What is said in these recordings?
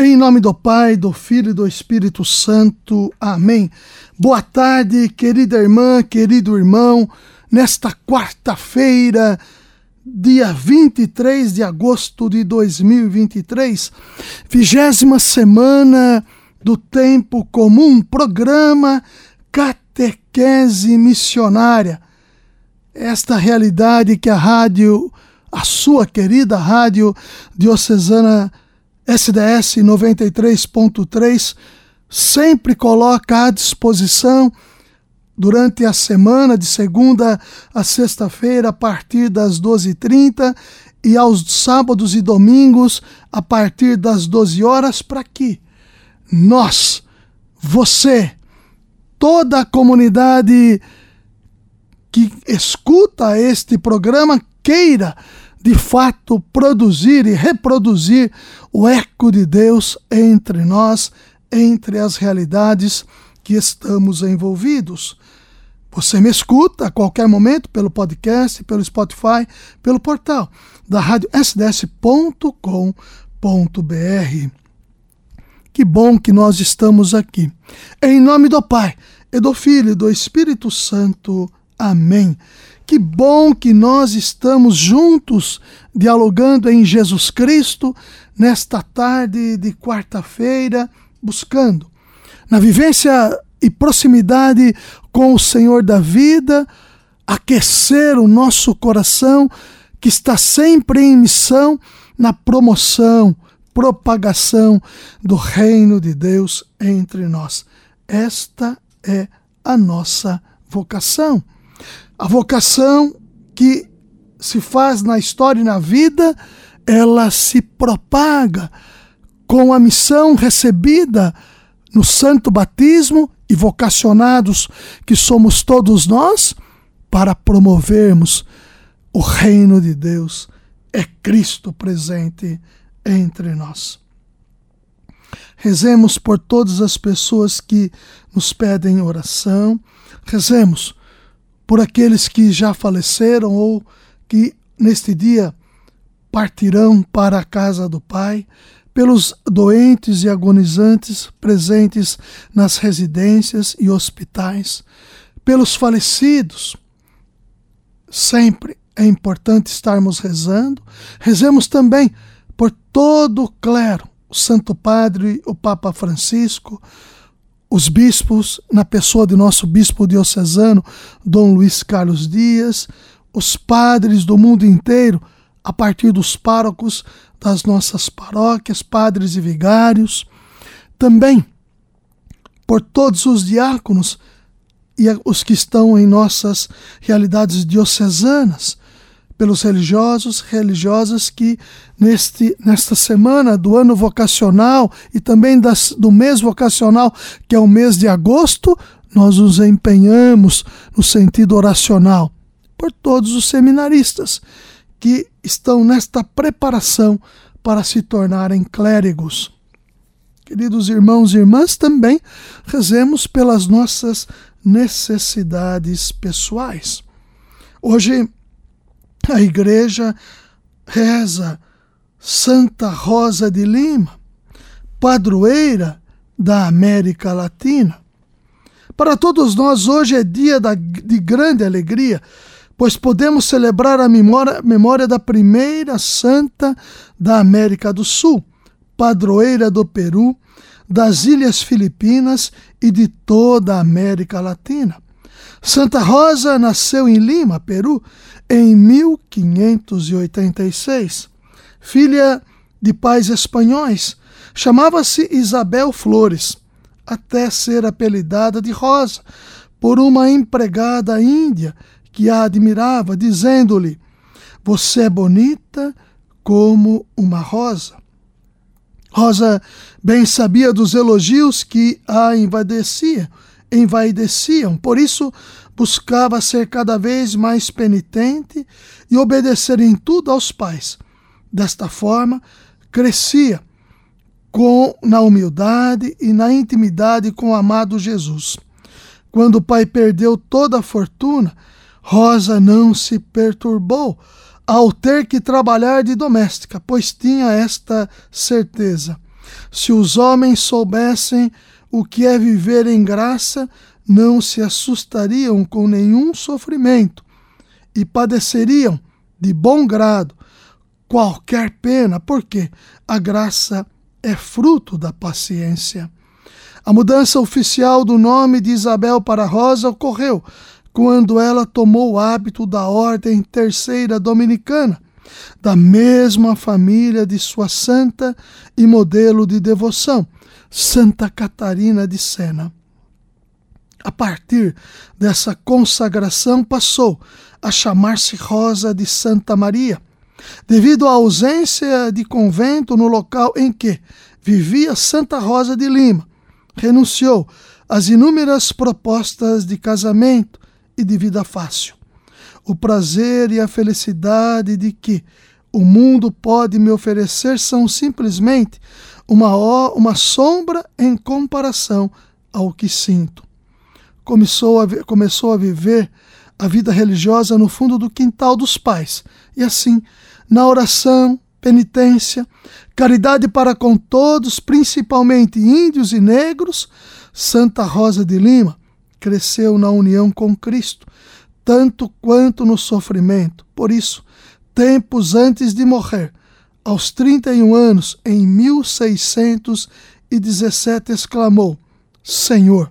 Em nome do Pai, do Filho e do Espírito Santo. Amém. Boa tarde, querida irmã, querido irmão. Nesta quarta-feira, dia 23 de agosto de 2023, vigésima semana do tempo comum, programa Catequese Missionária. Esta realidade que a rádio, a sua querida rádio diocesana SDS 93.3 sempre coloca à disposição durante a semana, de segunda a sexta-feira, a partir das 12h30 e aos sábados e domingos, a partir das 12 horas, para que nós, você, toda a comunidade que escuta este programa queira de fato produzir e reproduzir o eco de Deus entre nós, entre as realidades que estamos envolvidos. Você me escuta a qualquer momento pelo podcast, pelo Spotify, pelo portal da rádio sds.com.br. Que bom que nós estamos aqui. Em nome do Pai, e do Filho e do Espírito Santo. Amém. Que bom que nós estamos juntos dialogando em Jesus Cristo nesta tarde de quarta-feira, buscando na vivência e proximidade com o Senhor da vida, aquecer o nosso coração que está sempre em missão na promoção, propagação do reino de Deus entre nós. Esta é a nossa vocação. A vocação que se faz na história e na vida, ela se propaga com a missão recebida no santo batismo e vocacionados que somos todos nós para promovermos o reino de Deus. É Cristo presente entre nós. Rezemos por todas as pessoas que nos pedem oração. Rezemos por aqueles que já faleceram ou que neste dia partirão para a casa do Pai, pelos doentes e agonizantes presentes nas residências e hospitais, pelos falecidos. Sempre é importante estarmos rezando. Rezemos também por todo o clero, o Santo Padre, o Papa Francisco, os bispos, na pessoa de nosso bispo diocesano, Dom Luiz Carlos Dias, os padres do mundo inteiro, a partir dos párocos das nossas paróquias, padres e vigários, também por todos os diáconos e os que estão em nossas realidades diocesanas, pelos religiosos, religiosas que neste, nesta semana do ano vocacional e também das, do mês vocacional, que é o mês de agosto, nós nos empenhamos no sentido oracional por todos os seminaristas que estão nesta preparação para se tornarem clérigos. Queridos irmãos e irmãs, também rezemos pelas nossas necessidades pessoais. Hoje a igreja reza Santa Rosa de Lima, padroeira da América Latina. Para todos nós, hoje é dia da, de grande alegria, pois podemos celebrar a memória, memória da primeira santa da América do Sul, padroeira do Peru, das Ilhas Filipinas e de toda a América Latina. Santa Rosa nasceu em Lima, Peru, em 1586. Filha de pais espanhóis, chamava-se Isabel Flores, até ser apelidada de Rosa por uma empregada índia que a admirava, dizendo-lhe: Você é bonita como uma rosa. Rosa bem sabia dos elogios que a envaideciam, envaideciam, por isso buscava ser cada vez mais penitente e obedecer em tudo aos pais. Desta forma, crescia com na humildade e na intimidade com o amado Jesus. Quando o pai perdeu toda a fortuna, Rosa não se perturbou ao ter que trabalhar de doméstica, pois tinha esta certeza: Se os homens soubessem o que é viver em graça, não se assustariam com nenhum sofrimento e padeceriam de bom grado qualquer pena, porque a graça é fruto da paciência. A mudança oficial do nome de Isabel para Rosa ocorreu quando ela tomou o hábito da Ordem Terceira Dominicana, da mesma família de sua santa e modelo de devoção, Santa Catarina de Sena. A partir dessa consagração, passou a chamar-se Rosa de Santa Maria, devido à ausência de convento no local em que vivia Santa Rosa de Lima. Renunciou às inúmeras propostas de casamento e de vida fácil. O prazer e a felicidade de que o mundo pode me oferecer são simplesmente uma, uma sombra em comparação ao que sinto. Começou a, começou a viver a vida religiosa no fundo do quintal dos pais. E assim, na oração, penitência, caridade para com todos, principalmente índios e negros, Santa Rosa de Lima cresceu na união com Cristo, tanto quanto no sofrimento. Por isso, tempos antes de morrer, aos 31 anos, em 1617, exclamou: Senhor,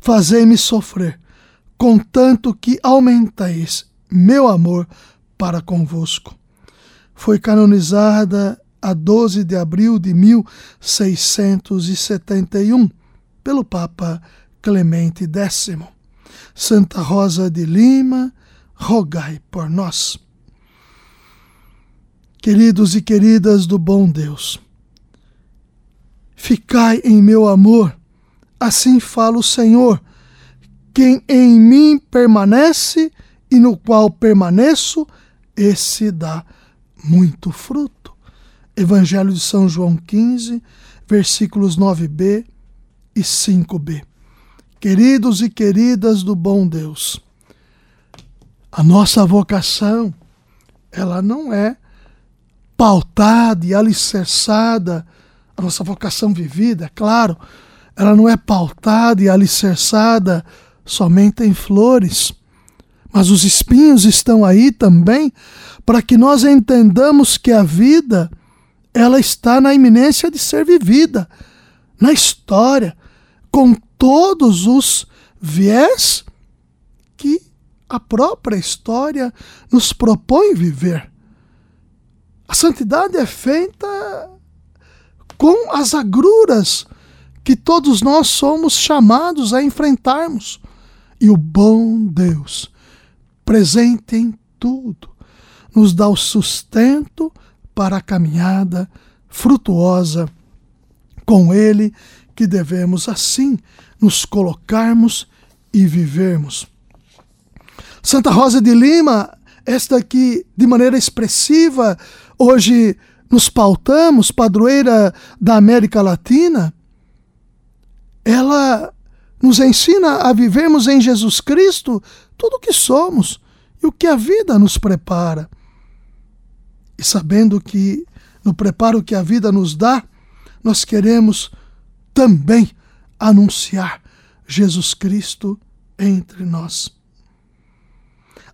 fazei-me sofrer contanto que aumenteis meu amor para convosco. Foi canonizada a 12 de abril de 1671 pelo Papa Clemente X. Santa Rosa de Lima, rogai por nós. Queridos e queridas do bom Deus, ficai em meu amor, assim fala o Senhor quem em mim permanece e no qual permaneço, esse dá muito fruto. Evangelho de São João 15, versículos 9b e 5b. Queridos e queridas do bom Deus, a nossa vocação, ela não é pautada e alicerçada, a nossa vocação vivida, é claro, ela não é pautada e alicerçada somente em flores. Mas os espinhos estão aí também para que nós entendamos que a vida ela está na iminência de ser vivida, na história, com todos os viés que a própria história nos propõe viver. A santidade é feita com as agruras que todos nós somos chamados a enfrentarmos e o bom Deus, presente em tudo, nos dá o sustento para a caminhada frutuosa com Ele, que devemos assim nos colocarmos e vivermos. Santa Rosa de Lima, esta que de maneira expressiva hoje nos pautamos, padroeira da América Latina, ela nos ensina a vivermos em Jesus Cristo tudo o que somos e o que a vida nos prepara. E sabendo que no preparo que a vida nos dá, nós queremos também anunciar Jesus Cristo entre nós.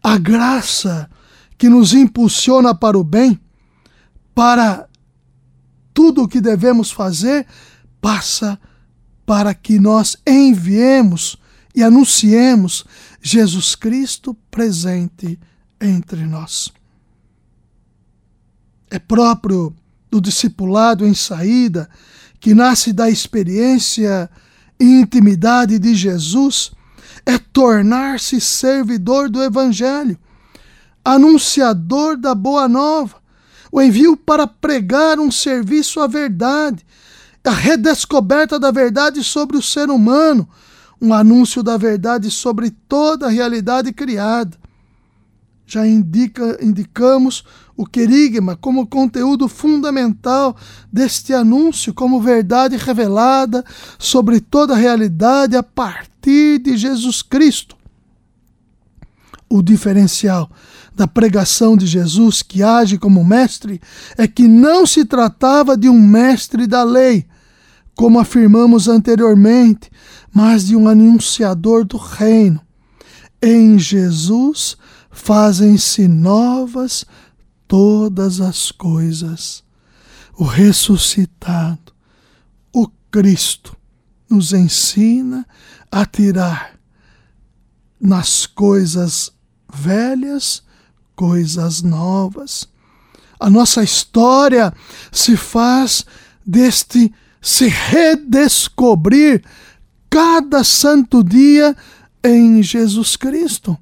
A graça que nos impulsiona para o bem, para tudo o que devemos fazer, passa para que nós enviemos e anunciemos Jesus Cristo presente entre nós. É próprio do discipulado em saída, que nasce da experiência e intimidade de Jesus, é tornar-se servidor do Evangelho, anunciador da Boa Nova, o envio para pregar um serviço à verdade, a redescoberta da verdade sobre o ser humano, um anúncio da verdade sobre toda a realidade criada. Já indica, indicamos o querigma como conteúdo fundamental deste anúncio, como verdade revelada sobre toda a realidade a partir de Jesus Cristo. O diferencial da pregação de Jesus, que age como mestre, é que não se tratava de um mestre da lei, como afirmamos anteriormente, mas de um anunciador do reino. Em Jesus fazem-se novas todas as coisas. O ressuscitado, o Cristo, nos ensina a tirar nas coisas velhas coisas novas. A nossa história se faz deste se redescobrir cada santo dia em Jesus Cristo,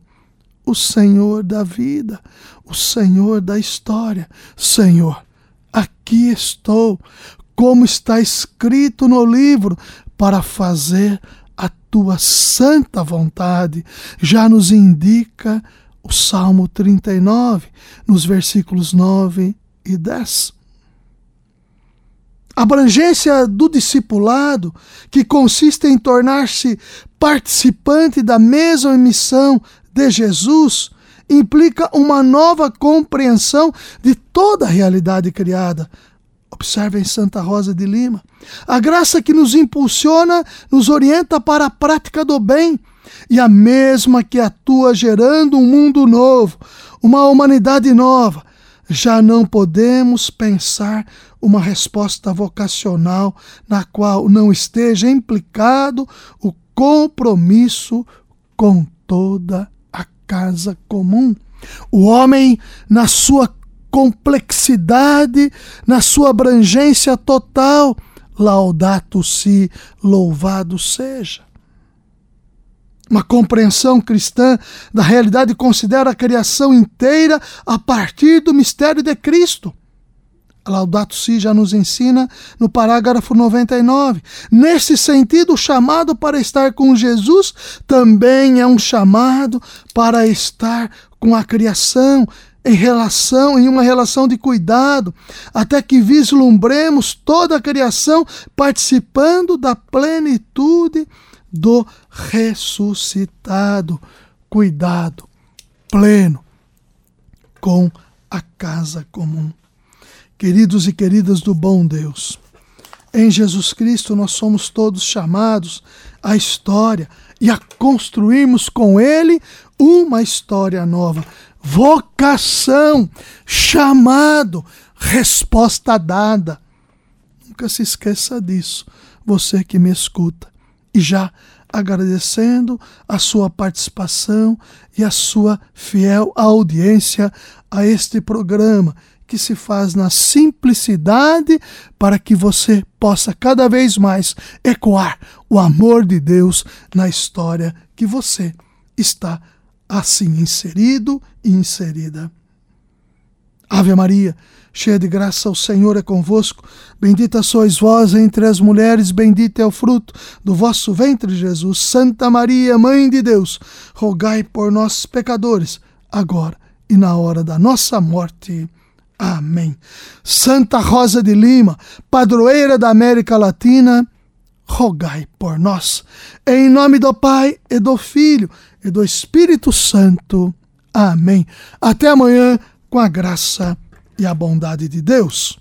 o Senhor da vida, o Senhor da história. Senhor, aqui estou, como está escrito no livro, para fazer a tua santa vontade. Já nos indica o Salmo 39, nos versículos 9 e 10. A abrangência do discipulado, que consiste em tornar-se participante da mesma missão de Jesus, implica uma nova compreensão de toda a realidade criada. Observem Santa Rosa de Lima. A graça que nos impulsiona nos orienta para a prática do bem e a mesma que atua gerando um mundo novo, uma humanidade nova. Já não podemos pensar uma resposta vocacional na qual não esteja implicado o compromisso com toda casa comum. O homem, na sua complexidade, na sua abrangência total, laudato si, louvado seja. Uma compreensão cristã da realidade considera a criação inteira a partir do mistério de Cristo. Laudato Si já nos ensina no parágrafo 99. Nesse sentido, o chamado para estar com Jesus também é um chamado para estar com a criação em relação em uma relação de cuidado, até que vislumbremos toda a criação participando da plenitude do ressuscitado. Cuidado pleno com a casa comum. Queridos e queridas do bom Deus, em Jesus Cristo nós somos todos chamados à história e a construirmos com Ele uma história nova. Vocação, chamado, resposta dada. Nunca se esqueça disso, você que me escuta e já agradecendo a sua participação e a sua fiel audiência a este programa que se faz na simplicidade para que você possa cada vez mais ecoar o amor de Deus na história que você está assim inserido e inserida. Ave Maria, cheia de graça, o Senhor é convosco. Bendita sois vós entre as mulheres, bendito é o fruto do vosso ventre, Jesus. Santa Maria, Mãe de Deus, rogai por nós, pecadores, agora e na hora da nossa morte. Amém. Santa Rosa de Lima, padroeira da América Latina, rogai por nós. Em nome do Pai e do Filho e do Espírito Santo. Amém. Até amanhã, com a graça e a bondade de Deus.